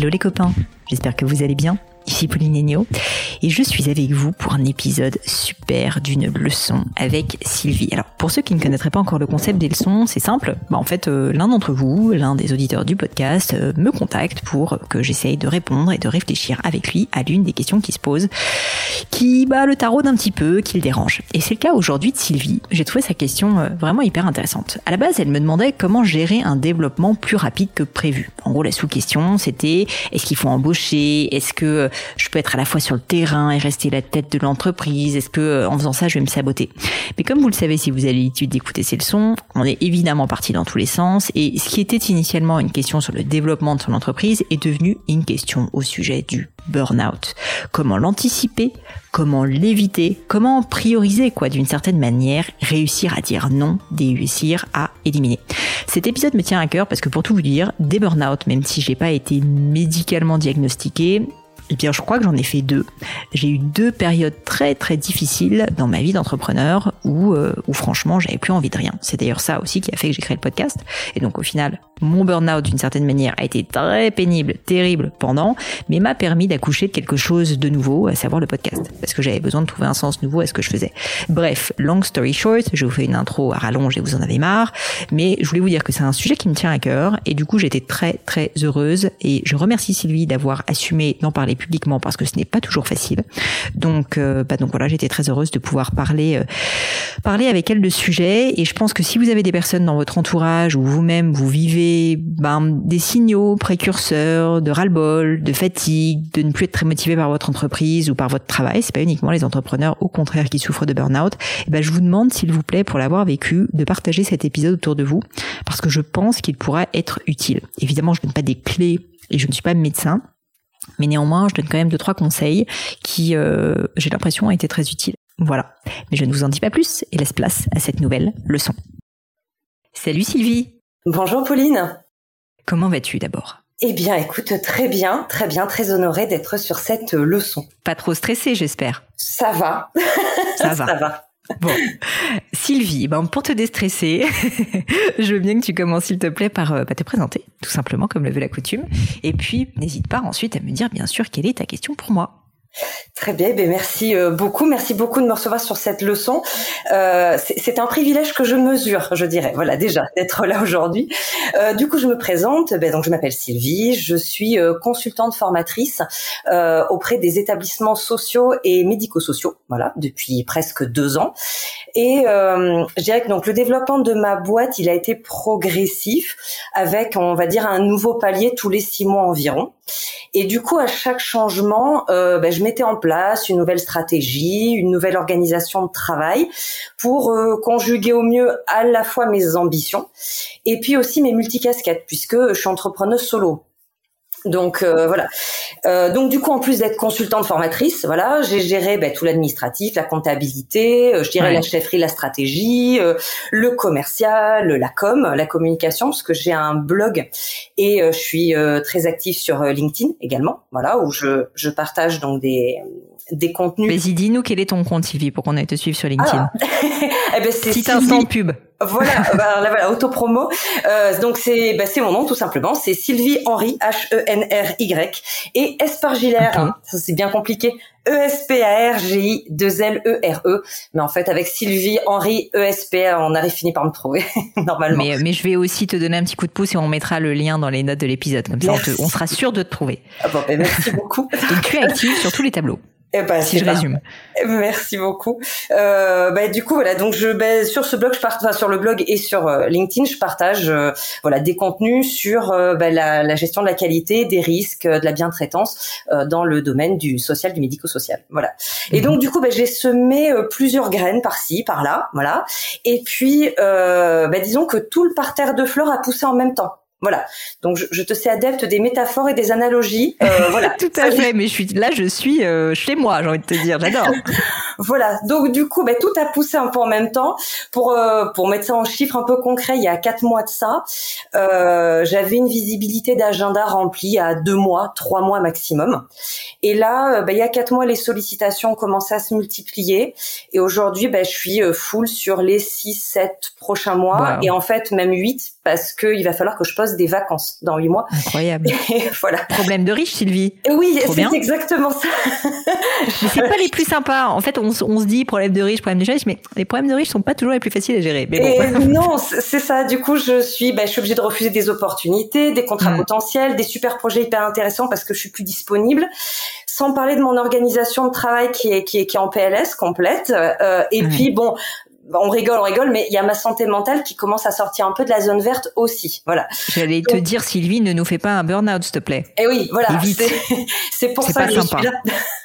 Hello les copains, j'espère que vous allez bien. Ici Pauline Agneau et je suis avec vous pour un épisode super d'une leçon avec Sylvie. Alors pour ceux qui ne connaîtraient pas encore le concept des leçons, c'est simple. Bah, en fait, euh, l'un d'entre vous, l'un des auditeurs du podcast, euh, me contacte pour que j'essaye de répondre et de réfléchir avec lui à l'une des questions qui se posent, qui bah, le taraude un petit peu, qui le dérange. Et c'est le cas aujourd'hui de Sylvie. J'ai trouvé sa question euh, vraiment hyper intéressante. À la base, elle me demandait comment gérer un développement plus rapide que prévu. En gros, la sous-question, c'était est-ce qu'il faut embaucher? Est-ce que je peux être à la fois sur le terrain et rester la tête de l'entreprise Est-ce que euh, en faisant ça, je vais me saboter? Mais comme vous le savez, si vous avez l'habitude d'écouter ces leçons, on est évidemment parti dans tous les sens. Et ce qui était initialement une question sur le développement de son entreprise est devenu une question au sujet du burn-out. Comment l'anticiper? Comment l'éviter? Comment prioriser quoi d'une certaine manière Réussir à dire non, réussir à éliminer? Cet épisode me tient à cœur parce que pour tout vous dire, des burn-out, même si j'ai pas été médicalement diagnostiqué, eh bien, je crois que j'en ai fait deux. J'ai eu deux périodes très très difficiles dans ma vie d'entrepreneur où, euh, franchement, j'avais plus envie de rien. C'est d'ailleurs ça aussi qui a fait que j'ai créé le podcast. Et donc, au final, mon burn-out, d'une certaine manière, a été très pénible, terrible pendant, mais m'a permis d'accoucher de quelque chose de nouveau, à savoir le podcast. Parce que j'avais besoin de trouver un sens nouveau à ce que je faisais. Bref, long story short, je vous fais une intro à rallonge et vous en avez marre, mais je voulais vous dire que c'est un sujet qui me tient à cœur, et du coup, j'étais très très heureuse, et je remercie Sylvie d'avoir assumé d'en parler publiquement parce que ce n'est pas toujours facile. Donc, euh, bah donc voilà, j'étais très heureuse de pouvoir parler, euh, parler avec elle de sujet. Et je pense que si vous avez des personnes dans votre entourage ou vous-même vous vivez ben, des signaux précurseurs de ras-le-bol, de fatigue, de ne plus être très motivé par votre entreprise ou par votre travail, c'est pas uniquement les entrepreneurs au contraire qui souffrent de burn-out. Eh ben je vous demande s'il vous plaît pour l'avoir vécu de partager cet épisode autour de vous parce que je pense qu'il pourra être utile. Évidemment, je donne pas des clés et je ne suis pas médecin, mais néanmoins, je donne quand même deux trois conseils qui, euh, j'ai l'impression, ont été très utiles. Voilà. Mais je ne vous en dis pas plus et laisse place à cette nouvelle leçon. Salut Sylvie. Bonjour Pauline. Comment vas-tu d'abord? Eh bien, écoute, très bien, très bien, très honorée d'être sur cette leçon. Pas trop stressée, j'espère. Ça va. Ça va. Ça va. Bon, Sylvie, ben pour te déstresser, je veux bien que tu commences s'il te plaît par euh, bah, te présenter, tout simplement comme le veut la coutume, et puis n'hésite pas ensuite à me dire bien sûr quelle est ta question pour moi. Très bien, ben merci euh, beaucoup, merci beaucoup de me recevoir sur cette leçon. Euh, c'est un privilège que je mesure, je dirais. Voilà, déjà d'être là aujourd'hui. Euh, du coup, je me présente. Ben, donc, je m'appelle Sylvie. Je suis consultante formatrice auprès des établissements sociaux et médico-sociaux. Voilà, depuis presque deux ans. Et je dirais que donc le développement de ma boîte, il a été progressif, avec, on va dire, un nouveau palier tous les six mois environ. Et du coup, à chaque changement, euh, ben, je mettais en place une nouvelle stratégie, une nouvelle organisation de travail pour euh, conjuguer au mieux à la fois mes ambitions et puis aussi mes multicasquettes, puisque je suis entrepreneuse solo. Donc euh, voilà. Euh, donc du coup, en plus d'être consultante formatrice, voilà, j'ai géré ben, tout l'administratif, la comptabilité, euh, je dirais la chefferie, la stratégie, le commercial, la com, la communication, parce que j'ai un blog et je suis très active sur LinkedIn également, voilà, où je, je partage donc des des contenus. Vas-y, dis-nous quel est ton compte Sylvie pour qu'on aille te suivre sur LinkedIn. Ah. eh ben, c'est Petit instant pub. Voilà, bah, là, voilà, auto-promo. Euh, donc c'est bah, c'est mon nom tout simplement, c'est Sylvie Henry H E N R Y et Espargilaire, hein. ça c'est bien compliqué. E S P A R G I 2 L E R E. Mais en fait avec Sylvie Henry E S P A, on arrive fini par me trouver normalement. Mais mais je vais aussi te donner un petit coup de pouce et on mettra le lien dans les notes de l'épisode comme ça on, sera sûr de te trouver. Ah bon, ben, merci beaucoup. et tu es active sur tous les tableaux. Eh ben, si je résume. Merci beaucoup. Euh, bah, du coup, voilà. Donc, je bah, sur ce blog, je partage, sur le blog et sur euh, LinkedIn, je partage euh, voilà des contenus sur euh, bah, la, la, gestion de la qualité, des risques, de la bientraitance dans le domaine du social, du médico-social. Voilà. Et mhm. donc, du coup, bah, j'ai semé plusieurs graines par-ci, par-là, voilà. Et puis, bah, disons que tout le parterre de fleurs a poussé en même temps. Voilà. Donc je, te sais adepte des métaphores et des analogies. Euh, voilà. Tout à fait. Mais je suis là, je suis euh, chez moi. J'ai envie de te dire, j'adore. voilà. Donc du coup, ben, tout a poussé un peu en même temps. Pour euh, pour mettre ça en chiffres un peu concrets, il y a quatre mois de ça, j'avais une visibilité d'agenda remplie à deux mois, trois mois maximum. Et là, ben, il y a quatre mois, les sollicitations ont commencé à se multiplier. Et aujourd'hui, ben, je suis full sur les six, sept prochains mois. Et en fait, même huit, parce qu'il va falloir que je pose des vacances dans huit mois. Incroyable. voilà. Problème de riche, Sylvie. Oui, c'est exactement ça. mais c'est pas les plus sympas. En fait, on, se dit problème de riche, problème de riche, mais les problèmes de riches sont pas toujours les plus faciles à gérer. Mais bon. non, c'est ça. Du coup, je suis, ben, je suis obligée de refuser des opportunités, des contrats mm. potentiels, des super projets hyper intéressants parce que je suis plus disponible. Sans parler de mon organisation de travail qui est qui est, qui est en PLS complète. Euh, et puis bon, on rigole, on rigole, mais il y a ma santé mentale qui commence à sortir un peu de la zone verte aussi. Voilà. J'allais te dire, Sylvie, ne nous fais pas un burn-out, s'il te plaît. Eh oui, voilà. C'est pour ça que je suis là.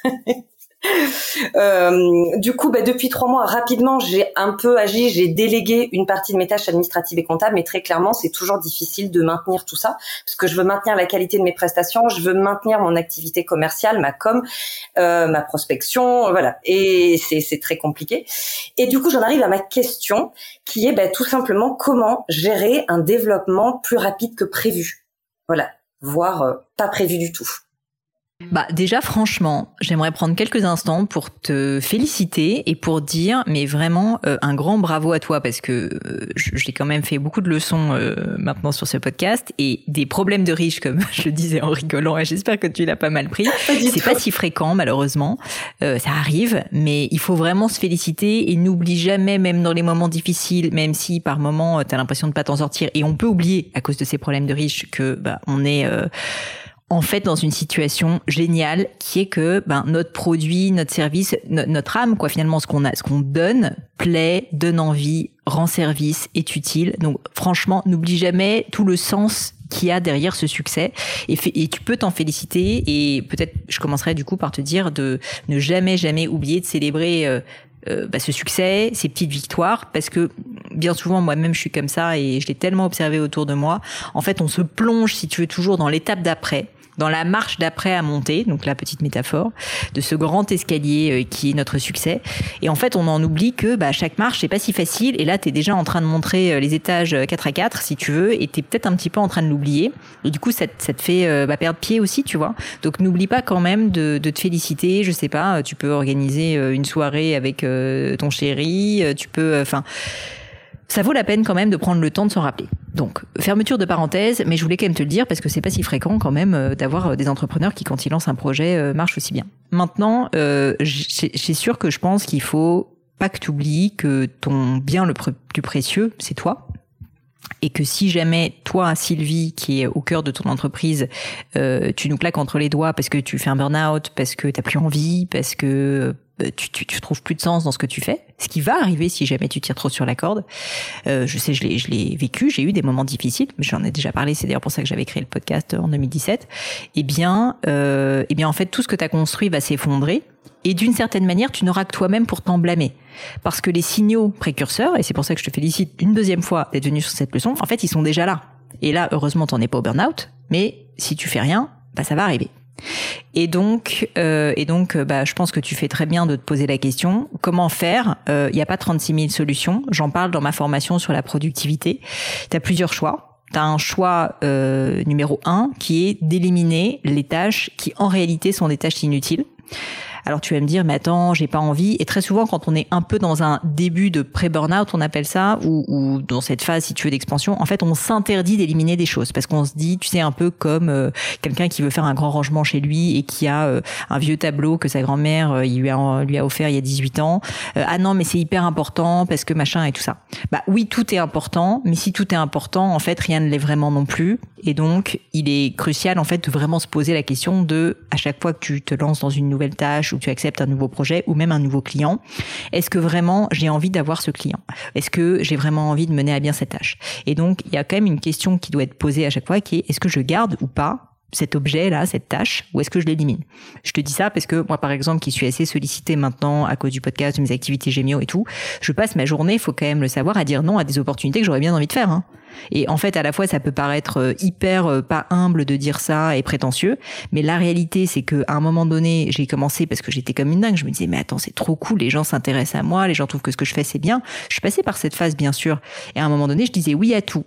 Euh, du coup, bah, depuis trois mois, rapidement, j'ai un peu agi. J'ai délégué une partie de mes tâches administratives et comptables, mais très clairement, c'est toujours difficile de maintenir tout ça parce que je veux maintenir la qualité de mes prestations, je veux maintenir mon activité commerciale, ma com, euh, ma prospection, voilà. Et c'est très compliqué. Et du coup, j'en arrive à ma question, qui est bah, tout simplement comment gérer un développement plus rapide que prévu? Voilà, voire euh, pas prévu du tout. Bah déjà franchement, j'aimerais prendre quelques instants pour te féliciter et pour dire mais vraiment euh, un grand bravo à toi parce que euh, j'ai quand même fait beaucoup de leçons euh, maintenant sur ce podcast et des problèmes de riches comme je disais en rigolant et j'espère que tu l'as pas mal pris. C'est pas si fréquent malheureusement, ça arrive mais il faut vraiment se féliciter et n'oublie jamais même dans les moments difficiles même si par moments tu as l'impression de pas t'en sortir. Et on peut oublier à cause de ces problèmes de riches que bah on est en fait dans une situation géniale qui est que ben notre produit, notre service, notre âme quoi finalement ce qu'on a, ce qu'on donne plaît, donne envie, rend service, est utile. Donc franchement, n'oublie jamais tout le sens qu'il y a derrière ce succès et, tu peux t'en féliciter et peut-être je commencerai du coup par te dire de ne jamais jamais oublier de célébrer euh, euh, bah, ce succès, ces petites victoires, parce que bien souvent moi-même je suis comme ça et je l'ai tellement observé autour de moi. En fait, on se plonge, si tu veux, toujours dans l'étape d'après dans la marche d'après à monter, donc la petite métaphore de ce grand escalier euh, qui est notre succès. Et en fait, on en oublie que bah, chaque marche c'est pas si facile. Et là, tu es déjà en train de montrer euh, les étages 4 à 4 si tu veux, et tu es peut-être un petit peu en train de l'oublier. Et du coup, ça, te fait euh, bah, perdre pied aussi, tu vois. Donc n'oublie pas quand même de, de, te féliciter. Je sais pas, tu peux organiser une soirée avec ton chéri, tu peux, enfin ça vaut la peine quand même de prendre le temps de s'en rappeler. Donc, fermeture de parenthèse, mais je voulais quand même te le dire parce que c'est pas si fréquent quand même euh, d'avoir euh, des entrepreneurs qui, quand ils lancent un projet, euh, marchent aussi bien. Maintenant, euh, c'est sûr que je pense qu'il faut pas que tu oublies que ton bien le plus précieux, c'est toi. Et que si jamais toi, Sylvie, qui est au cœur de ton entreprise, tu nous claques entre les doigts parce que tu fais un burn-out, parce que t'as plus envie, parce que euh, tu, tu, tu, trouves plus de sens dans ce que tu fais, ce qui va arriver si jamais tu tires trop sur la corde. Euh, je sais, je l'ai, je l'ai vécu, j'ai eu des moments difficiles, mais j'en ai déjà parlé, c'est d'ailleurs pour ça que j'avais créé le podcast en 2017. Eh bien, euh, eh bien en fait, tout ce que tu as construit va s'effondrer, et d'une certaine manière, tu n'auras que toi-même pour t'en blâmer. Parce que les signaux précurseurs, et c'est pour ça que je te félicite une deuxième fois d'être venu sur cette leçon, en fait, ils sont déjà là. Et là, heureusement, t'en es pas au burn-out, mais si tu fais rien, bah, ça va arriver. Et donc, euh, et donc, euh, bah, je pense que tu fais très bien de te poser la question comment faire? Il euh, n'y a pas 36 000 solutions. J'en parle dans ma formation sur la productivité. Tu as plusieurs choix. Tu as un choix euh, numéro un qui est d'éliminer les tâches qui en réalité sont des tâches inutiles. Alors tu vas me dire, mais attends, j'ai pas envie. Et très souvent, quand on est un peu dans un début de pré-burnout, on appelle ça, ou, ou, dans cette phase, si tu veux, d'expansion, en fait, on s'interdit d'éliminer des choses parce qu'on se dit, tu sais, un peu comme euh, quelqu'un qui veut faire un grand rangement chez lui et qui a euh, un vieux tableau que sa grand-mère euh, lui, a, lui a offert il y a 18 ans. ah non, mais c'est hyper important parce que machin et tout ça. Bah oui, tout est important, mais si tout est important, en fait, rien ne l'est vraiment non plus. Et donc, il est crucial, en fait, de vraiment se poser la question de, à chaque fois que tu te lances dans une nouvelle tâche tu acceptes un nouveau projet ou même un nouveau client, est-ce que vraiment j'ai envie d'avoir ce client? Est-ce que j'ai vraiment envie de mener à bien cette tâche? Et donc, il y a quand même une question qui doit être posée à chaque fois qui est est-ce que je garde ou pas cet objet-là, cette tâche, ou est-ce que je l'élimine? Je te dis ça parce que moi, par exemple, qui suis assez sollicité maintenant à cause du podcast, de mes activités Gémio et tout, je passe ma journée, il faut quand même le savoir, à dire non à des opportunités que j'aurais bien envie de faire. Hein. Et en fait, à la fois, ça peut paraître euh, hyper euh, pas humble de dire ça et prétentieux, mais la réalité, c'est que à un moment donné, j'ai commencé parce que j'étais comme une dingue. Je me disais, mais attends, c'est trop cool, les gens s'intéressent à moi, les gens trouvent que ce que je fais c'est bien. Je suis passée par cette phase, bien sûr. Et à un moment donné, je disais oui à tout.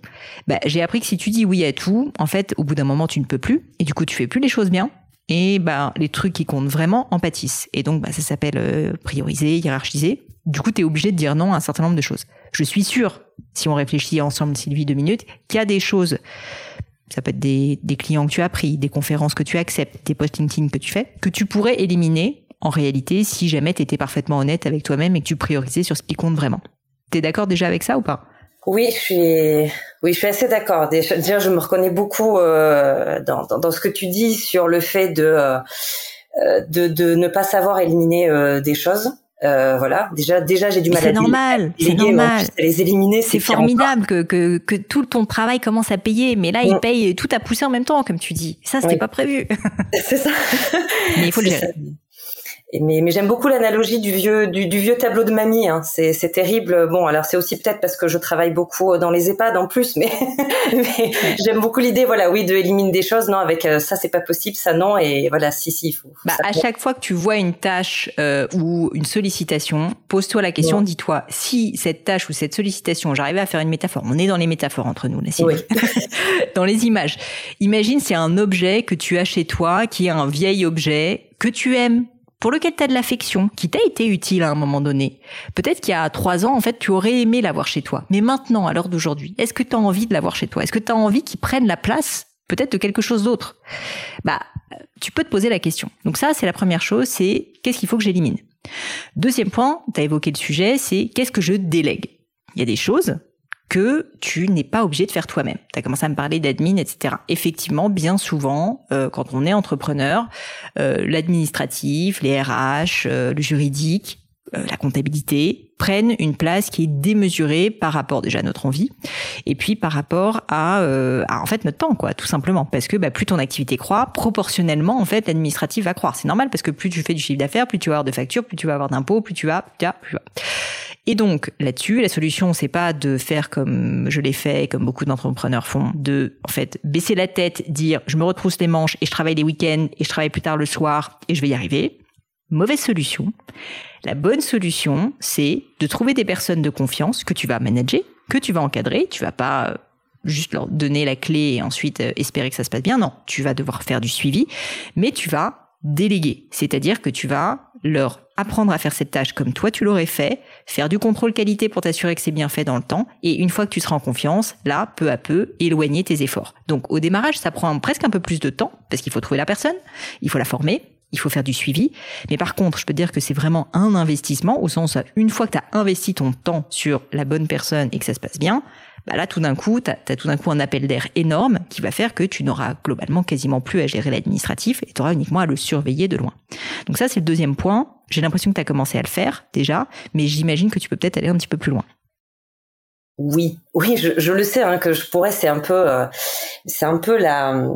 Bah, j'ai appris que si tu dis oui à tout, en fait, au bout d'un moment, tu ne peux plus, et du coup, tu fais plus les choses bien et bah, les trucs qui comptent vraiment en pâtissent. Et donc, bah, ça s'appelle euh, prioriser, hiérarchiser. Du coup, tu es obligé de dire non à un certain nombre de choses. Je suis sûre, si on réfléchit ensemble, Sylvie, deux minutes, qu'il y a des choses ça peut être des, clients que tu as pris, des conférences que tu acceptes, des post LinkedIn que tu fais, que tu pourrais éliminer en réalité si jamais tu étais parfaitement honnête avec toi-même et que tu priorisais sur ce qui compte vraiment. T'es d'accord déjà avec ça ou pas? Oui, je suis, oui, je suis assez d'accord. Déjà, je me reconnais beaucoup euh, dans, ce que tu dis sur le fait de euh, de ne pas savoir éliminer euh, des choses. Euh, voilà, déjà, déjà, j'ai du mal. C'est normal, c'est normal. Les éliminer, c'est formidable que, que, que tout ton travail commence à payer, mais là, il mm. paye tout à pousser en même temps, comme tu dis. Ça, c'était pas prévu. C'est ça. mais il faut le gérer mais, mais j'aime beaucoup l'analogie du vieux du, du, vieux tableau de mamie. Hein. C'est, c'est terrible. Bon, alors c'est aussi peut-être parce que je travaille beaucoup dans les EHPAD en plus, mais, mais j'aime beaucoup l'idée, voilà, oui, de éliminer des choses. Non, avec euh, ça c'est pas possible, ça non, et voilà, si si, il faut. Bah, à chaque fois que tu vois une tâche euh, ou une sollicitation, pose-toi la question, dis-toi si cette tâche ou cette sollicitation, j'arrivais à faire une métaphore. On est dans les métaphores entre nous, là, oui. dans les images. Imagine c'est un objet que tu as chez toi, qui est un vieil objet que tu aimes pour lequel tu de l'affection, qui t'a été utile à un moment donné. Peut-être qu'il y a trois ans, en fait, tu aurais aimé l'avoir chez toi. Mais maintenant, à l'heure d'aujourd'hui, est-ce que tu as envie de l'avoir chez toi? Est-ce que tu as envie qu'il prenne la place peut-être de quelque chose d'autre? Bah, tu peux te poser la question. Donc ça, c'est la première chose, c'est qu'est-ce qu'il faut que j'élimine? Deuxième point, tu as évoqué le sujet, c'est qu'est-ce que je délègue? Il y a des choses que tu n'es pas obligé de faire toi-même. Tu as commencé à me parler d'admin, etc. Effectivement, bien souvent, euh, quand on est entrepreneur, euh, l'administratif, les RH, euh, le juridique, la comptabilité prennent une place qui est démesurée par rapport déjà à notre envie et puis par rapport à, à en fait notre temps quoi tout simplement parce que bah, plus ton activité croît proportionnellement en fait l'administratif va croître c'est normal parce que plus tu fais du chiffre d'affaires plus tu vas avoir de factures plus tu vas avoir d'impôts plus tu vas plus plus tu vas. Et donc là-dessus, la solution, c'est pas de faire comme je l'ai fait, comme beaucoup d'entrepreneurs font, de en fait baisser la tête, dire je me retrousse les manches et je travaille les week-ends et je travaille plus tard le soir et je vais y arriver. Mauvaise solution. La bonne solution, c'est de trouver des personnes de confiance que tu vas manager, que tu vas encadrer. Tu vas pas euh, juste leur donner la clé et ensuite euh, espérer que ça se passe bien. Non, tu vas devoir faire du suivi, mais tu vas déléguer. C'est-à-dire que tu vas leur apprendre à faire cette tâche comme toi tu l'aurais fait, faire du contrôle qualité pour t'assurer que c'est bien fait dans le temps, et une fois que tu seras en confiance, là, peu à peu, éloigner tes efforts. Donc au démarrage, ça prend presque un peu plus de temps, parce qu'il faut trouver la personne, il faut la former, il faut faire du suivi. Mais par contre, je peux dire que c'est vraiment un investissement, au sens, une fois que tu as investi ton temps sur la bonne personne et que ça se passe bien, bah là, tout d'un coup, tu as, tout d'un coup un appel d'air énorme qui va faire que tu n'auras globalement quasiment plus à gérer l'administratif et tu auras uniquement à le surveiller de loin. Donc ça, c'est le deuxième point. J'ai l'impression que tu as commencé à le faire déjà, mais j'imagine que tu peux peut-être aller un petit peu plus loin. Oui, oui, je, le sais hein, que je pourrais. C'est un peu, euh, c'est un peu la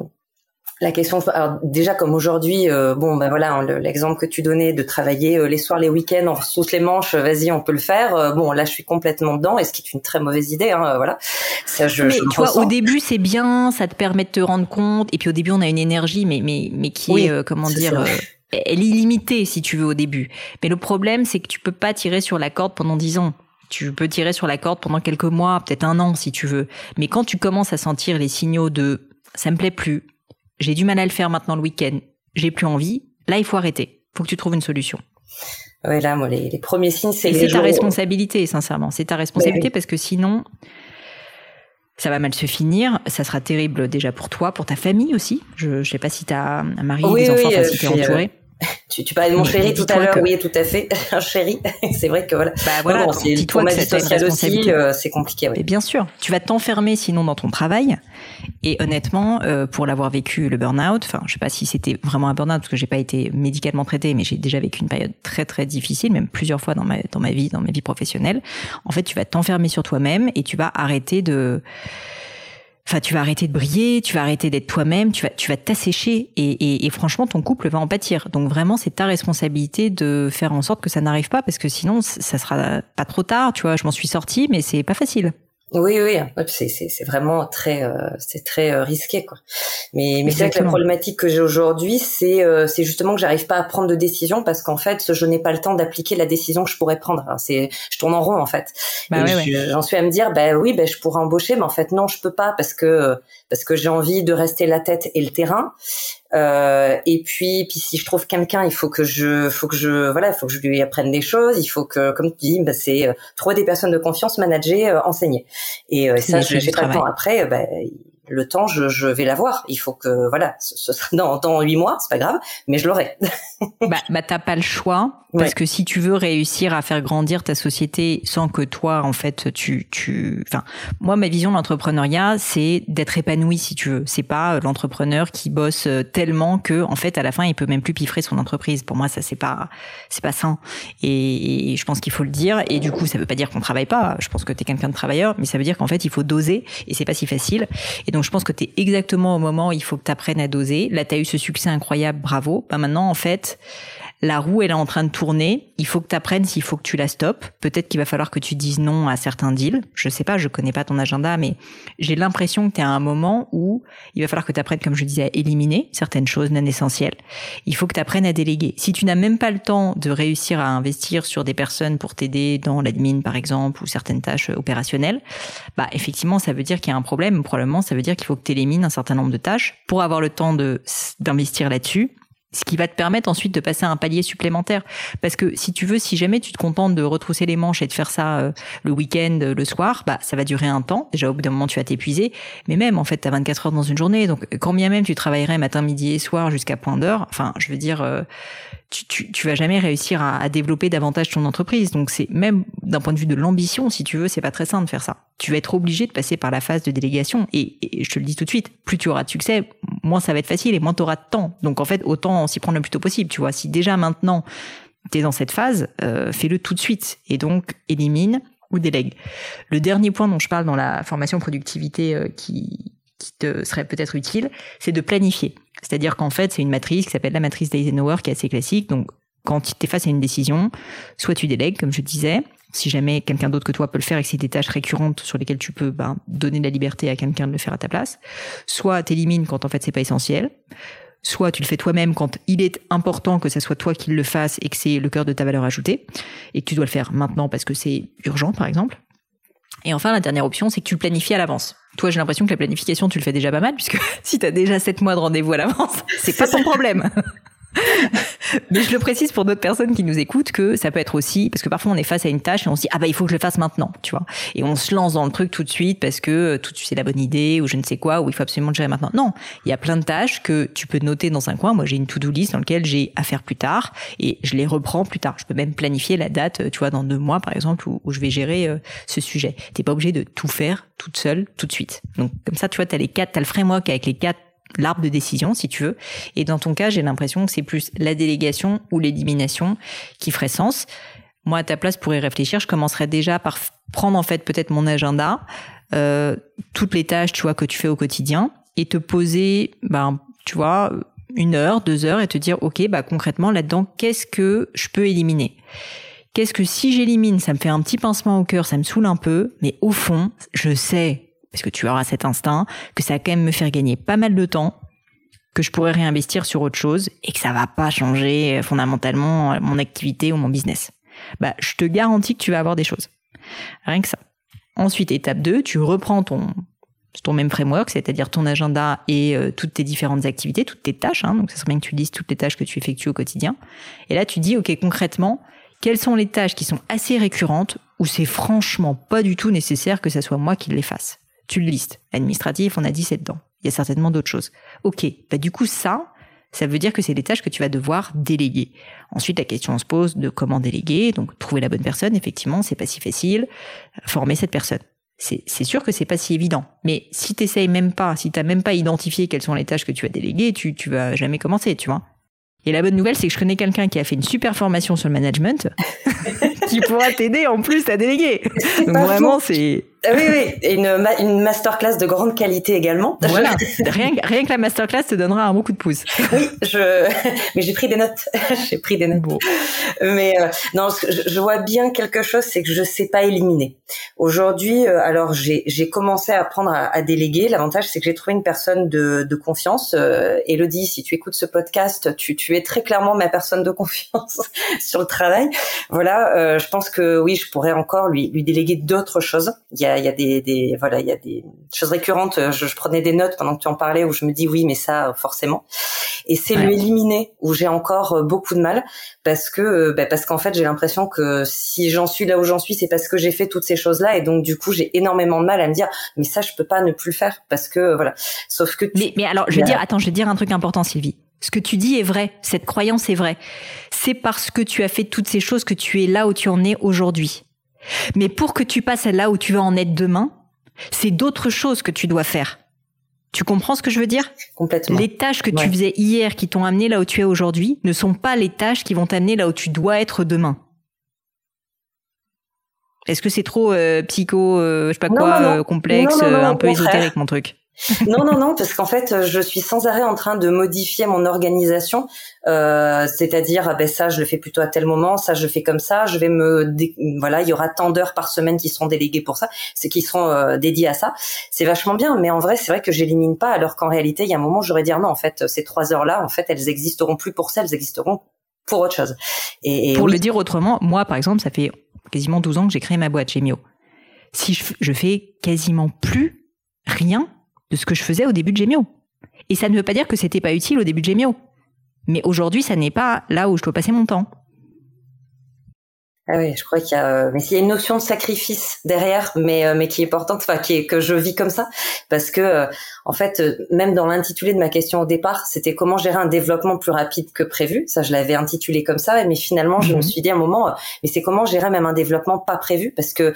la question. Alors déjà comme aujourd'hui euh, bon ben voilà hein, l'exemple que tu donnais de travailler euh, les soirs les week-ends on sauce les manches vas-y on peut le faire. Euh, bon là je suis complètement dedans et ce qui est une très mauvaise idée hein, voilà. Ça je, mais tu vois au début c'est bien ça te permet de te rendre compte et puis au début on a une énergie mais mais mais qui est comment dire elle est illimitée si tu veux au début mais le problème c'est que tu peux pas tirer sur la corde pendant dix ans tu peux tirer sur la corde pendant quelques mois, peut-être un an si tu veux. Mais quand tu commences à sentir les signaux de ça me plaît plus, j'ai du mal à le faire maintenant le week-end, j'ai plus envie, là il faut arrêter. Faut que tu trouves une solution. Oui, là, moi, les, premiers signes, c'est. c'est ta responsabilité, sincèrement. C'est ta responsabilité parce que sinon, ça va mal se finir. Ça sera terrible déjà pour toi, pour ta famille aussi. Je ne sais pas si tu as un mari, des enfants, enfin, si tu es entouré. Tu, tu parlais de mon chéri tout à l'heure, oui, tout à fait, un chéri. c'est vrai que voilà. Bah voilà, dis-toi que c'est aussi, euh, c'est compliqué. Oui. Et bien sûr, tu vas t'enfermer sinon dans ton travail. Et honnêtement, euh, pour l'avoir vécu le burn-out, enfin, je sais pas si c'était vraiment un burn-out parce que j'ai pas été médicalement traité, mais j'ai déjà vécu une période très très difficile, même plusieurs fois dans ma dans ma vie, dans ma vie professionnelle. En fait, tu vas t'enfermer sur toi-même et tu vas arrêter de Enfin, tu vas arrêter de briller, tu vas arrêter d'être toi-même, tu vas, tu vas t'assécher et, et, et, franchement, ton couple va en pâtir. Donc vraiment, c'est ta responsabilité de faire en sorte que ça n'arrive pas parce que sinon, ça sera pas trop tard. Tu vois, je m'en suis sortie, mais c'est pas facile. Oui, oui, c'est vraiment très euh, c'est très euh, risqué quoi. Mais mais c'est vrai que la problématique que j'ai aujourd'hui, c'est euh, c'est justement que j'arrive pas à prendre de décision parce qu'en fait, je n'ai pas le temps d'appliquer la décision que je pourrais prendre. C'est je tourne en rond en fait. Bah j'en suis à me dire bah oui, bah je pourrais embaucher, mais en fait non, je peux pas parce que parce que j'ai envie de rester la tête et le terrain. Euh, et puis, puis si je trouve quelqu'un, il faut que je, faut que je, voilà, il faut que je lui apprenne des choses. Il faut que, comme tu dis, bah, c'est trouver des personnes de confiance, manager, enseigner. Et ça, je, j'ai pas le temps. Après, bah, le temps, je, je vais l'avoir. Il faut que, voilà, ce, sera dans, dans huit mois, c'est pas grave, mais je l'aurai. bah, bah t'as pas le choix. Parce que si tu veux réussir à faire grandir ta société sans que toi, en fait, tu, tu, enfin, moi, ma vision de l'entrepreneuriat, c'est d'être épanoui, si tu veux. C'est pas euh, l'entrepreneur qui bosse euh, tellement que, en fait, à la fin, il peut même plus piffrer son entreprise. Pour moi, ça, c'est pas, c'est pas sain. Et, je pense qu'il faut le dire. Et du coup, ça veut pas dire qu'on travaille pas. Je pense que t'es quelqu'un de travailleur, mais ça veut dire qu'en fait, il faut doser. Et c'est pas si facile. Et donc, je pense que t'es exactement au moment où il faut que t'apprennes à doser. Là, t'as eu ce succès incroyable, bravo. Bah, maintenant, en fait, la roue elle est en train de tourner, il faut que tu apprennes s'il faut que tu la stoppes. Peut-être qu'il va falloir que tu dises non à certains deals. Je sais pas, je connais pas ton agenda, mais j'ai l'impression que tu es à un moment où il va falloir que tu apprennes, comme je disais, à éliminer certaines choses non essentielles. Il faut que tu apprennes à déléguer. Si tu n'as même pas le temps de réussir à investir sur des personnes pour t'aider dans l'admin, par exemple, ou certaines tâches opérationnelles, bah effectivement, ça veut dire qu'il y a un problème. Probablement, ça veut dire qu'il faut que tu élimines un certain nombre de tâches pour avoir le temps de d'investir là-dessus ce qui va te permettre ensuite de passer à un palier supplémentaire. Parce que si tu veux, si jamais tu te contentes de retrousser les manches et de faire ça euh, le week-end, euh, le soir, bah ça va durer un temps. Déjà au bout d'un moment, tu vas t'épuiser. Mais même en fait, tu as 24 heures dans une journée. Donc quand bien même tu travaillerais matin, midi et soir jusqu'à point d'heure, enfin, je veux dire, euh, tu, tu, tu, vas jamais réussir à, à, développer davantage ton entreprise. Donc c'est même d'un point de vue de l'ambition, si tu veux, c'est pas très simple de faire ça. Tu vas être obligé de passer par la phase de délégation. Et, et je te le dis tout de suite, plus tu auras de succès, moins ça va être facile et moins tu auras de temps. Donc en fait, autant s'y prendre le plus tôt possible. Tu vois, si déjà maintenant tu es dans cette phase, euh, fais-le tout de suite. Et donc élimine ou délègue. Le dernier point dont je parle dans la formation productivité euh, qui, qui te serait peut-être utile, c'est de planifier. C'est-à-dire qu'en fait, c'est une matrice qui s'appelle la matrice d'Eisenhower qui est assez classique. Donc, quand tu es face à une décision, soit tu délègues, comme je disais, si jamais quelqu'un d'autre que toi peut le faire et que c'est des tâches récurrentes sur lesquelles tu peux ben, donner la liberté à quelqu'un de le faire à ta place, soit t'élimines quand en fait c'est pas essentiel, soit tu le fais toi-même quand il est important que ce soit toi qui le fasses et que c'est le cœur de ta valeur ajoutée, et que tu dois le faire maintenant parce que c'est urgent par exemple. Et enfin, la dernière option, c'est que tu le planifies à l'avance. Toi, j'ai l'impression que la planification, tu le fais déjà pas mal, puisque si tu as déjà sept mois de rendez-vous à l'avance, c'est pas ton problème. Mais je le précise pour d'autres personnes qui nous écoutent que ça peut être aussi parce que parfois on est face à une tâche et on se dit ah bah il faut que je le fasse maintenant, tu vois. Et on se lance dans le truc tout de suite parce que euh, tout de suite c'est la bonne idée ou je ne sais quoi ou il faut absolument le gérer maintenant. Non, il y a plein de tâches que tu peux noter dans un coin. Moi j'ai une to-do list dans laquelle j'ai à faire plus tard et je les reprends plus tard. Je peux même planifier la date, euh, tu vois, dans deux mois par exemple où, je vais gérer euh, ce sujet. T'es pas obligé de tout faire toute seule tout de suite. Donc comme ça tu vois t'as les quatre, t'as le framework avec les quatre l'arbre de décision, si tu veux. Et dans ton cas, j'ai l'impression que c'est plus la délégation ou l'élimination qui ferait sens. Moi, à ta place, pour y réfléchir, je commencerais déjà par prendre en fait peut-être mon agenda, euh, toutes les tâches, tu vois, que tu fais au quotidien, et te poser, ben, tu vois, une heure, deux heures, et te dire, ok, bah concrètement là-dedans, qu'est-ce que je peux éliminer? Qu'est-ce que si j'élimine, ça me fait un petit pincement au cœur, ça me saoule un peu, mais au fond, je sais parce que tu auras cet instinct, que ça va quand même me faire gagner pas mal de temps, que je pourrais réinvestir sur autre chose et que ça va pas changer euh, fondamentalement euh, mon activité ou mon business. Bah, je te garantis que tu vas avoir des choses. Rien que ça. Ensuite, étape 2, tu reprends ton ton même framework, c'est-à-dire ton agenda et euh, toutes tes différentes activités, toutes tes tâches. Hein, donc, ça serait bien que tu lises toutes les tâches que tu effectues au quotidien. Et là, tu dis, ok, concrètement, quelles sont les tâches qui sont assez récurrentes où c'est franchement pas du tout nécessaire que ça soit moi qui les fasse? Tu le listes. Administratif, on a dit c'est dedans. Il y a certainement d'autres choses. Ok, bah du coup ça, ça veut dire que c'est des tâches que tu vas devoir déléguer. Ensuite, la question se pose de comment déléguer. Donc, trouver la bonne personne, effectivement, c'est pas si facile. Former cette personne. C'est sûr que c'est pas si évident. Mais si t'essayes même pas, si t'as même pas identifié quelles sont les tâches que tu vas déléguer, tu, tu vas jamais commencer, tu vois. Et la bonne nouvelle, c'est que je connais quelqu'un qui a fait une super formation sur le management, qui pourra t'aider en plus à déléguer. Donc vraiment, c'est oui, oui, et une, une masterclass de grande qualité également. Voilà, rien, rien que la masterclass te donnera un bon coup de pouce. Oui, je, mais j'ai pris des notes. j'ai pris des notes. Bon. Mais euh, non, je, je, vois bien quelque chose, c'est que je sais pas éliminer. Aujourd'hui, euh, alors j'ai commencé à apprendre à, à déléguer. L'avantage, c'est que j'ai trouvé une personne de, de confiance. Euh, Elodie, si tu écoutes ce podcast, tu, tu es très clairement ma personne de confiance sur le travail. Voilà, euh, je pense que oui, je pourrais encore lui, lui déléguer d'autres choses. Il y a a, il y a des, des, voilà, il y a des choses récurrentes. Je, je, prenais des notes pendant que tu en parlais où je me dis oui, mais ça forcément. Et c'est le éliminer où j'ai encore beaucoup de mal parce que, bah, parce qu'en fait, j'ai l'impression que si j'en suis là où j'en suis, c'est parce que j'ai fait toutes ces choses-là et donc du coup, j'ai énormément de mal à me dire mais ça, je peux pas ne plus le faire parce que voilà. Sauf que mais, mais alors, je veux dire, attends, je vais dire un truc important, Sylvie. Ce que tu dis est vrai, cette croyance est vraie. C'est parce que tu as fait toutes ces choses que tu es là où tu en es aujourd'hui. Mais pour que tu passes là où tu vas en être demain, c'est d'autres choses que tu dois faire. Tu comprends ce que je veux dire? Complètement. Les tâches que tu faisais hier qui t'ont amené là où tu es aujourd'hui ne sont pas les tâches qui vont t'amener là où tu dois être demain. Est-ce que c'est trop euh, psycho, euh, je sais pas quoi, euh, complexe, un peu ésotérique mon truc? Non, non, non, parce qu'en fait, je suis sans arrêt en train de modifier mon organisation. Euh, c'est-à-dire, ben ça, je le fais plutôt à tel moment, ça, je le fais comme ça. Je vais me, voilà, il y aura tant d'heures par semaine qui seront déléguées pour ça, c'est qui seront euh, dédiées à ça. C'est vachement bien, mais en vrai, c'est vrai que j'élimine pas, alors qu'en réalité, il y a un moment, j'aurais dire non. En fait, ces trois heures-là, en fait, elles existeront plus pour ça, elles existeront pour autre chose. Et, pour le dire autrement, moi, par exemple, ça fait quasiment 12 ans que j'ai créé ma boîte Gemio. Si je, je fais quasiment plus rien de ce que je faisais au début de Gemio. Et ça ne veut pas dire que c'était pas utile au début de Gemio. Mais aujourd'hui, ça n'est pas là où je dois passer mon temps. Ah oui, je crois qu'il y a, euh, mais il y a une notion de sacrifice derrière, mais euh, mais qui est importante, enfin qui est que je vis comme ça, parce que euh, en fait, même dans l'intitulé de ma question au départ, c'était comment gérer un développement plus rapide que prévu. Ça, je l'avais intitulé comme ça, mais finalement, je me mhm. suis dit à un moment, mais c'est comment gérer même un développement pas prévu, parce que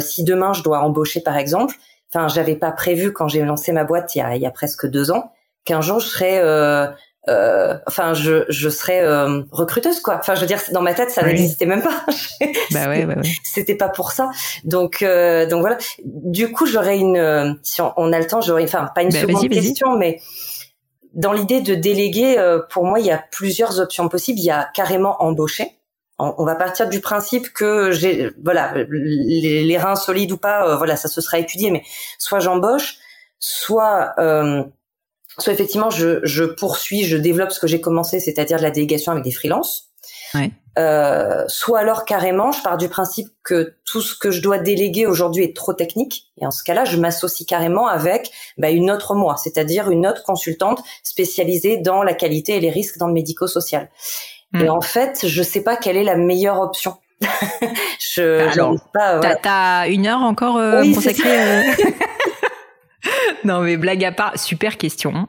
si demain je dois embaucher par exemple, enfin, j'avais pas prévu quand j'ai lancé ma boîte il y a, il y a presque deux ans qu'un jour je serais, euh, euh, enfin, je, je serais euh, recruteuse quoi. Enfin, je veux dire, dans ma tête, ça n'existait même pas. bah ouais, ouais, ouais. C'était pas pour ça. Donc, euh, donc voilà. Du coup, j'aurais une, euh, si on, a le temps, j'aurais, enfin, pas une bah, seconde question, mais dans l'idée de déléguer, euh, pour moi, il y a plusieurs options possibles. Il y a carrément embaucher on, va partir du principe que j'ai voilà les, reins solides ou pas euh, voilà ça se sera étudié mais soit j'embauche soit euh, soit effectivement je, je poursuis je développe ce que j'ai commencé c'est-à-dire de la délégation avec des freelances euh, soit alors carrément, je pars du principe que tout ce que je dois déléguer aujourd'hui est trop technique, et en ce cas-là, je m'associe carrément avec bah, une autre moi, c'est-à-dire une autre consultante spécialisée dans la qualité et les risques dans le médico-social. Et mm. en fait, je sais pas quelle est la meilleure option. je Alors, pas. T'as une heure encore euh, consacrée. Euh non mais blague à part, super question.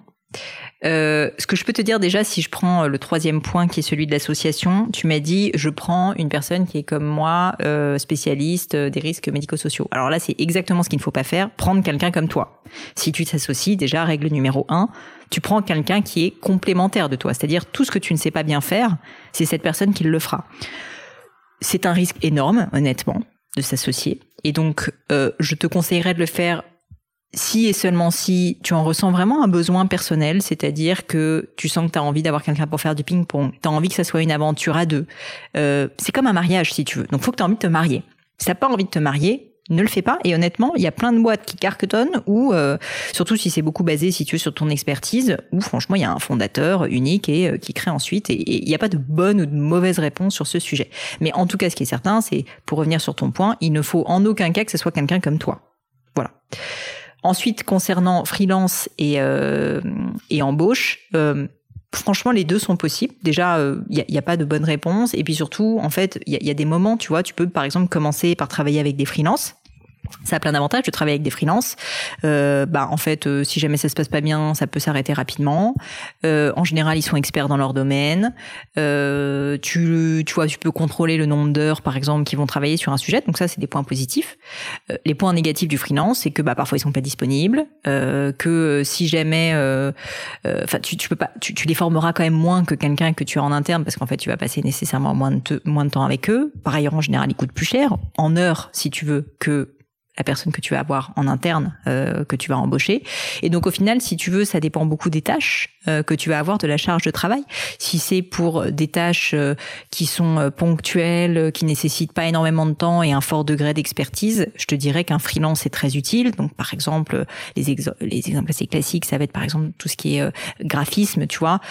Euh, ce que je peux te dire déjà, si je prends le troisième point qui est celui de l'association, tu m'as dit je prends une personne qui est comme moi, euh, spécialiste des risques médico-sociaux. Alors là, c'est exactement ce qu'il ne faut pas faire, prendre quelqu'un comme toi. Si tu t'associes, déjà, règle numéro un, tu prends quelqu'un qui est complémentaire de toi. C'est-à-dire tout ce que tu ne sais pas bien faire, c'est cette personne qui le fera. C'est un risque énorme, honnêtement, de s'associer. Et donc, euh, je te conseillerais de le faire si et seulement si tu en ressens vraiment un besoin personnel, c'est-à-dire que tu sens que tu as envie d'avoir quelqu'un pour faire du ping-pong, tu as envie que ça soit une aventure à deux. Euh, c'est comme un mariage si tu veux. Donc faut que tu aies envie de te marier. Si t'as pas envie de te marier, ne le fais pas. Et honnêtement, il y a plein de boîtes qui cartonnent ou euh, surtout si c'est beaucoup basé, si tu sur ton expertise, où franchement, il y a un fondateur unique et euh, qui crée ensuite. Et il n'y a pas de bonne ou de mauvaise réponse sur ce sujet. Mais en tout cas, ce qui est certain, c'est, pour revenir sur ton point, il ne faut en aucun cas que ce soit quelqu'un comme toi. Voilà. Ensuite, concernant freelance et, euh, et embauche, franchement, les deux sont possibles. Déjà, il n'y a, a, pas de bonne réponse. Et puis surtout, en fait, il y a, y a, des moments, tu vois, tu peux par exemple commencer par travailler avec des freelances ça a plein d'avantages de travailler avec des freelances. Euh, bah en fait, euh, si jamais ça se passe pas bien, ça peut s'arrêter rapidement. Euh, en général, ils sont experts dans leur domaine. Euh, tu, tu vois, tu peux contrôler le nombre d'heures, par exemple, qui vont travailler sur un sujet. Donc ça, c'est des points positifs. Euh, les points négatifs du freelance, c'est que bah parfois ils sont pas disponibles, euh, que si jamais, enfin, tu, tu peux pas, tu, tu, les formeras quand même moins que quelqu'un que tu as en interne, parce qu'en fait, tu vas passer nécessairement moins de, moins de temps avec eux. Par ailleurs, en général, ils coûtent plus cher en heures, si tu veux, que la personne que tu vas avoir en interne, euh, que tu vas embaucher. Et donc au final, si tu veux, ça dépend beaucoup des tâches euh, que tu vas avoir, de la charge de travail. Si c'est pour des tâches euh, qui sont ponctuelles, qui nécessitent pas énormément de temps et un fort degré d'expertise, je te dirais qu'un freelance est très utile. Donc par exemple, les, les exemples assez classiques, ça va être par exemple tout ce qui est graphisme, tu vois.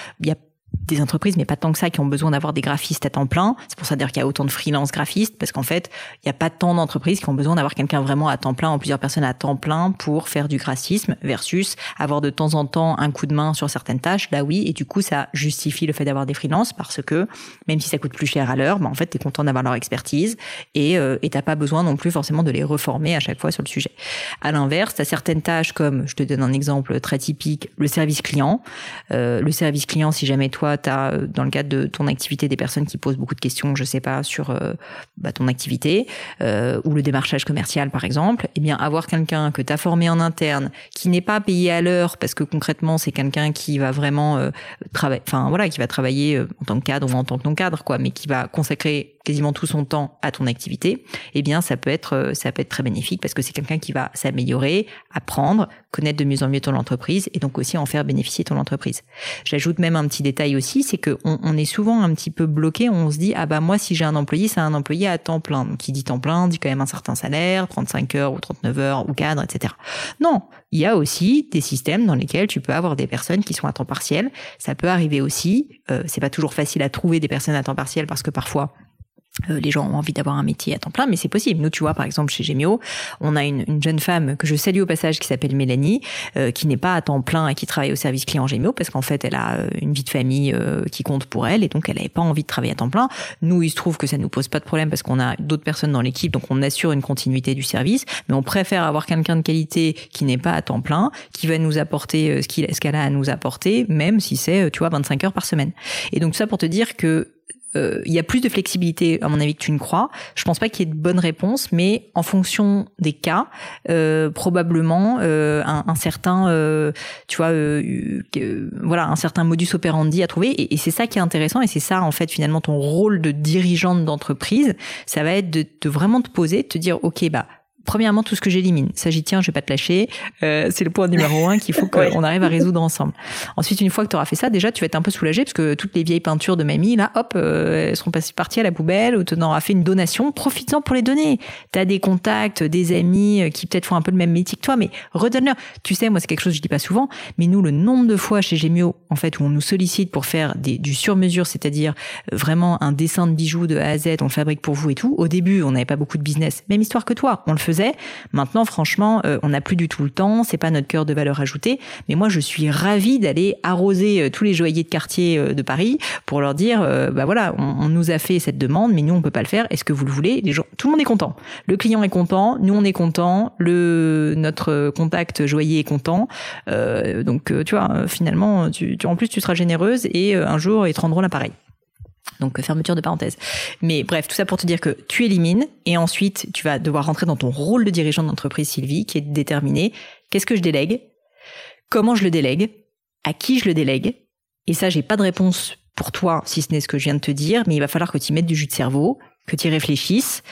Des entreprises, mais pas tant que ça, qui ont besoin d'avoir des graphistes à temps plein. C'est pour ça d'ailleurs qu'il y a autant de freelance graphistes, parce qu'en fait, il n'y a pas tant d'entreprises qui ont besoin d'avoir quelqu'un vraiment à temps plein, ou plusieurs personnes à temps plein pour faire du graphisme, versus avoir de temps en temps un coup de main sur certaines tâches. Là, oui, et du coup, ça justifie le fait d'avoir des freelances, parce que même si ça coûte plus cher à l'heure, bah, en fait, tu es content d'avoir leur expertise, et euh, t'as pas besoin non plus forcément de les reformer à chaque fois sur le sujet. À l'inverse, tu as certaines tâches comme, je te donne un exemple très typique, le service client. Euh, le service client, si jamais toi, tu as, euh, dans le cadre de ton activité, des personnes qui posent beaucoup de questions, je sais pas, sur euh, bah, ton activité, ou le démarchage commercial, par exemple, eh bien, avoir quelqu'un que tu as formé en interne, qui n'est pas payé à l'heure, parce que concrètement, c'est quelqu'un qui va vraiment travailler, enfin, voilà, qui va travailler en tant que cadre ou en tant que non-cadre, quoi, mais qui va consacrer quasiment tout son temps à ton activité, eh bien ça peut être euh, ça peut être très bénéfique parce que c'est quelqu'un qui va s'améliorer, apprendre, connaître de mieux en mieux ton entreprise et donc aussi en faire bénéficier ton entreprise. J'ajoute même un petit détail aussi, c'est que on, est souvent un petit peu bloqué, on se dit ah bah moi si j'ai un employé, c'est un employé à temps plein. Donc qui dit temps plein dit quand même un certain salaire, 35 heures ou 39 heures ou cadre, etc. Non, il y a aussi des systèmes dans lesquels tu peux avoir des personnes qui sont à temps partiel. Ça peut arriver aussi. Euh, c'est pas toujours facile à trouver des personnes à temps partiel parce que parfois les gens ont envie d'avoir un métier à temps plein, mais c'est possible. Nous, tu vois, par exemple, chez Gemio, on a une, une jeune femme que je salue au passage qui s'appelle Mélanie, euh, qui n'est pas à temps plein et qui travaille au service client Gemio parce qu'en fait, elle a euh, une vie de famille qui compte pour elle et donc elle n'avait pas envie de travailler à temps plein. Nous, il se trouve que ça nous pose pas de problème parce qu'on a d'autres personnes dans l'équipe, donc on assure une continuité du service, mais on préfère avoir quelqu'un de qualité qui n'est pas à temps plein, qui va nous apporter ce qu'elle a à nous apporter, même si c'est, tu vois, 25 heures par semaine. Et donc ça pour te dire que euh, il y a plus de flexibilité à mon avis que tu ne crois. Je pense pas qu'il y ait de bonnes réponses, mais en fonction des cas, euh, probablement euh, un, un, certain, euh, tu vois, euh, voilà, un certain modus operandi à trouver. Et, et c'est ça qui est intéressant, et c'est ça en fait finalement ton rôle de dirigeante d'entreprise, ça va être de, de vraiment te poser, de te dire, ok, bah premièrement, tout ce que j'élimine. Ça, j'y tiens, je vais pas te lâcher. Euh, c'est le point numéro un qu'il faut qu'on arrive à résoudre ensemble. Ensuite, une fois que tu auras fait ça, déjà, tu vas être un peu soulagé parce que toutes les vieilles peintures de mamie, là, hop, euh, elles seront parties à la poubelle ou tu en auras fait une donation. Profites-en pour les donner. Tu as des contacts, des amis euh, qui peut-être font un peu le même métier que toi, mais redonne-leur. Tu sais, moi, c'est quelque chose que je dis pas souvent, mais nous, le nombre de fois chez Gemio, en fait, où on nous sollicite pour faire des, du sur-mesure, c'est-à-dire euh, vraiment un dessin de bijoux de A à Z, on le fabrique pour vous et tout. Au début, on n'avait pas beaucoup de business. Même histoire que toi. On le faisait Maintenant, franchement, euh, on n'a plus du tout le temps. C'est pas notre cœur de valeur ajoutée. Mais moi, je suis ravie d'aller arroser euh, tous les joailliers de quartier euh, de Paris pour leur dire, bah voilà, on, nous a fait cette demande, mais nous on peut pas le faire. Est-ce que vous le voulez? Les gens, tout le monde est content. Le client est content, nous on est content, le notre contact joaillier est content. donc tu vois, finalement, tu, en plus tu seras généreuse et un jour ils te rendront l'appareil. Donc fermeture de parenthèse. Mais bref, tout ça pour te dire que tu élimines et ensuite tu vas devoir rentrer dans ton rôle de dirigeant d'entreprise Sylvie qui est de déterminer qu'est-ce que je délègue, comment je le délègue, à qui je le délègue. Et ça, j'ai pas de réponse pour toi si ce n'est ce que je viens de te dire, mais il va falloir que tu mettes du jus de cerveau, que tu réfléchisses,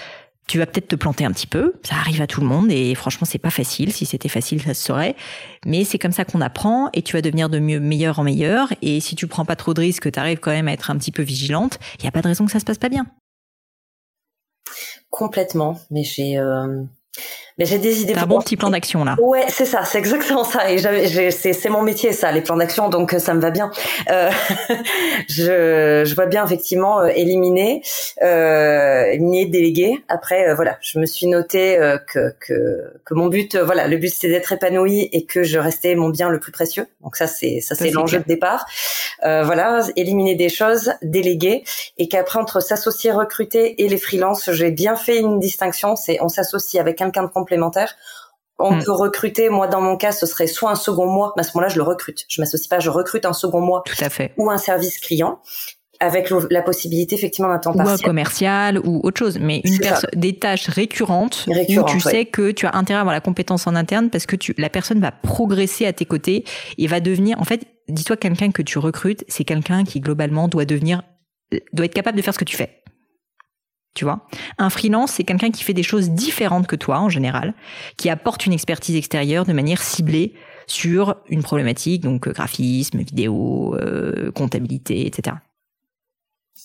tu vas peut-être te planter un petit peu, ça arrive à tout le monde et franchement c'est pas facile. Si c'était facile, ça se saurait. Mais c'est comme ça qu'on apprend et tu vas devenir de mieux meilleur en meilleur. Et si tu prends pas trop de risques, tu arrives quand même à être un petit peu vigilante. Il y a pas de raison que ça se passe pas bien. Complètement. Mais j'ai euh, mais j'ai des idées. T'as un bon petit plan d'action là. Ouais, c'est ça, c'est exactement ça. Et c'est mon métier ça, les plans d'action, donc euh, ça me va bien. Euh, je, je vois bien effectivement euh, éliminer, euh, éliminer, déléguer. Après, euh, voilà, je me suis noté que, que que mon but, voilà, le but c'était d'être épanoui et que je restais mon bien le plus précieux. Donc ça c'est ça c'est l'enjeu de départ. voilà, éliminer des choses, déléguer, et qu'après entre s'associer, recruter et les freelances, j'ai bien fait une distinction. C'est on s'associe avec quelqu'un de complémentaire. On hmm. peut recruter, moi dans mon cas, ce serait soit un second mois, mais à ce moment-là, je le recrute. Je m'associe pas, je recrute un second mois. Tout à fait. Ou un service client avec la possibilité effectivement d'un temps ou partiel. Ou commercial ou autre chose, mais une des tâches récurrentes, où tu sais que tu as intérêt à avoir la compétence en interne parce que tu, la personne va progresser à tes côtés et va devenir, en fait, dis-toi quelqu'un que tu recrutes, c'est quelqu'un qui globalement doit devenir, doit être capable de faire ce que tu fais tu vois. Un freelance, c'est quelqu'un qui fait des choses différentes que toi en général, qui apporte une expertise extérieure de manière ciblée sur une problématique, donc euh, graphisme, vidéo, euh, comptabilité, etc.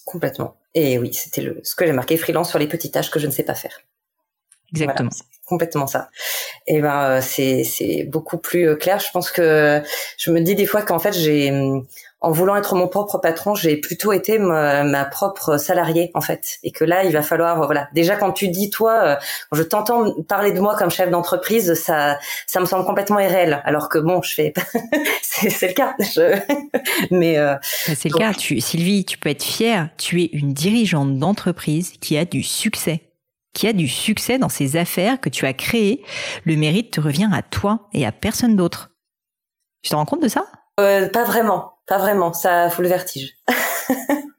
Complètement. Et oui, c'était le, ce que j'ai marqué freelance sur les petites tâches que je ne sais pas faire. exactement. complètement ça. Et ben c'est c'est beaucoup plus clair. Je pense que je me dis des fois qu'en fait j'ai en voulant être mon propre patron, j'ai plutôt été ma, propre salariée en fait, et que là, il va falloir, voilà. Déjà, quand tu dis toi, euh, quand je t'entends parler de moi comme chef d'entreprise, ça, ça me semble complètement irréel. Alors que bon, je fais, c'est le cas. Mais euh, bah, c'est le cas. Tu, Sylvie, tu peux être fière. Tu es une dirigeante d'entreprise qui a du succès qui a du succès dans ses affaires que tu as créées, le mérite te revient à toi et à personne d'autre. Tu te rends compte de ça? Euh, Pas vraiment. Pas vraiment, ça fout le vertige.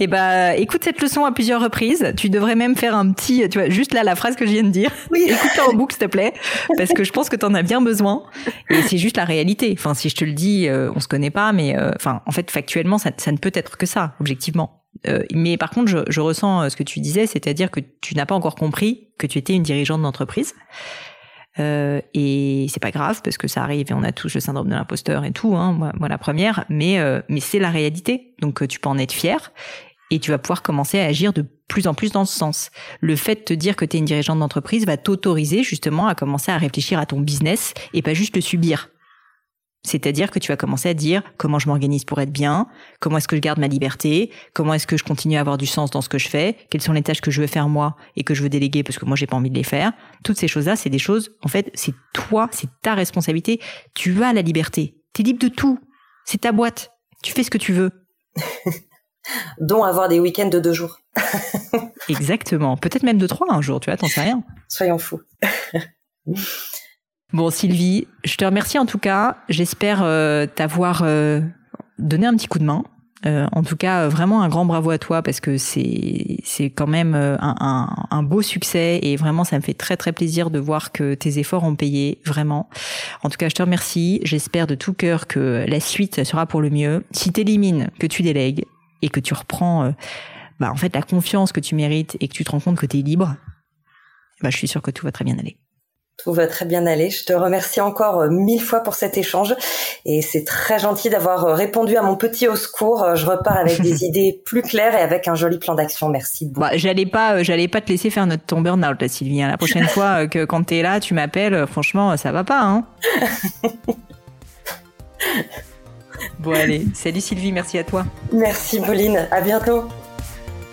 Eh ben, écoute cette leçon à plusieurs reprises. Tu devrais même faire un petit, tu vois, juste là la phrase que je viens de dire. Oui. Écoute-la en boucle, s'il te plaît, parce que je pense que tu en as bien besoin. Et c'est juste la réalité. Enfin, si je te le dis, euh, on se connaît pas, mais euh, enfin, en fait, factuellement, ça, ne peut être que ça, objectivement. Euh, mais par contre, je, je ressens ce que tu disais, c'est-à-dire que tu n'as pas encore compris que tu étais une dirigeante d'entreprise. Euh, et c'est pas grave parce que ça arrive et on a tous le syndrome de l'imposteur et tout, hein, moi, la première. Mais euh, mais c'est la réalité, donc euh, tu peux en être fier et tu vas pouvoir commencer à agir de plus en plus dans ce sens. Le fait de te dire que tu es une dirigeante d'entreprise va t'autoriser justement à commencer à réfléchir à ton business et pas juste le subir. C'est-à-dire que tu vas commencer à dire comment je m'organise pour être bien, comment est-ce que je garde ma liberté, comment est-ce que je continue à avoir du sens dans ce que je fais, quelles sont les tâches que je veux faire moi et que je veux déléguer parce que moi j'ai pas envie de les faire. Toutes ces choses-là, c'est des choses, en fait, c'est toi, c'est ta responsabilité. Tu as la liberté. Tu es libre de tout. C'est ta boîte. Tu fais ce que tu veux. dont avoir des week-ends de deux jours. Exactement. Peut-être même de trois un jour, tu vois, t'en sais rien. Soyons fous. Bon, Sylvie, je te remercie en tout cas. J'espère euh, t'avoir euh, donné un petit coup de main. Euh, en tout cas, vraiment un grand bravo à toi parce que c'est c'est quand même un, un, beau succès et vraiment ça me fait très très plaisir de voir que tes efforts ont payé vraiment. En tout cas, je te remercie. J'espère de tout cœur que la suite sera pour le mieux. Si t'élimines, que tu délègues et que tu reprends, bah en fait la confiance que tu mérites et que tu te rends compte que tu es libre, bah je suis sûre que tout va très bien aller. Tout va très bien aller. Je te remercie encore euh, mille fois pour cet échange et c'est très gentil d'avoir euh, répondu à mon petit au secours. Euh, je repars avec des idées plus claires et avec un joli plan d'action. Merci beaucoup. Bah, j'allais pas, j'allais pas te laisser faire notre ton burn-out, là, Sylvie. Hein. La prochaine fois que quand t'es là, tu m'appelles. Franchement, ça va pas, hein. bon allez, salut Sylvie, merci à toi. Merci Pauline, à bientôt.